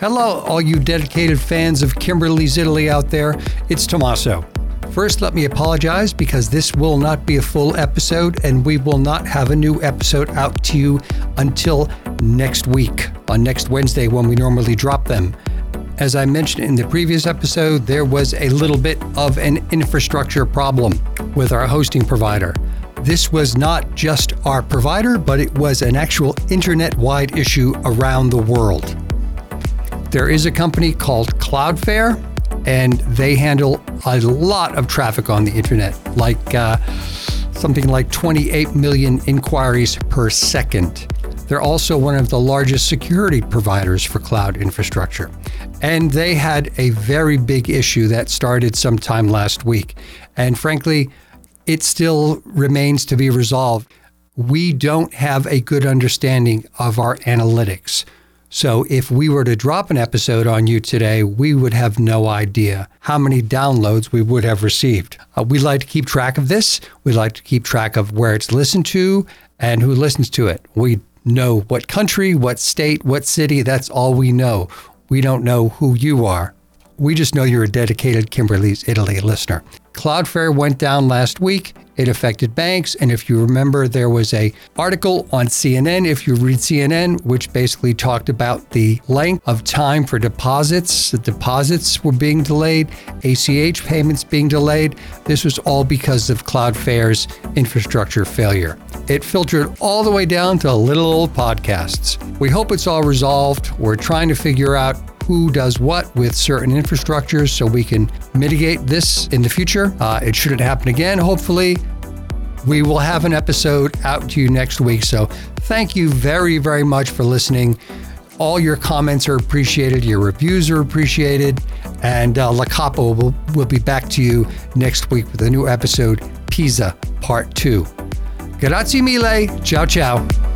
Hello, all you dedicated fans of Kimberly's Italy out there. It's Tommaso. First, let me apologize because this will not be a full episode and we will not have a new episode out to you until next week, on next Wednesday when we normally drop them. As I mentioned in the previous episode, there was a little bit of an infrastructure problem with our hosting provider. This was not just our provider, but it was an actual internet wide issue around the world. There is a company called Cloudflare, and they handle a lot of traffic on the internet, like uh, something like 28 million inquiries per second. They're also one of the largest security providers for cloud infrastructure. And they had a very big issue that started sometime last week. And frankly, it still remains to be resolved. We don't have a good understanding of our analytics. So if we were to drop an episode on you today, we would have no idea how many downloads we would have received. Uh, we like to keep track of this. We like to keep track of where it's listened to and who listens to it. We know what country, what state, what city, that's all we know. We don't know who you are. We just know you're a dedicated Kimberly's Italy listener. Cloudflare went down last week. It affected banks, and if you remember, there was a article on CNN. If you read CNN, which basically talked about the length of time for deposits, the deposits were being delayed, ACH payments being delayed. This was all because of Cloudflare's infrastructure failure. It filtered all the way down to little old podcasts. We hope it's all resolved. We're trying to figure out who does what with certain infrastructures so we can mitigate this in the future. Uh, it shouldn't happen again, hopefully. We will have an episode out to you next week. So thank you very, very much for listening. All your comments are appreciated, your reviews are appreciated, and uh, La Capo will, will be back to you next week with a new episode, Pisa Part 2. Grazie mille. Ciao, ciao.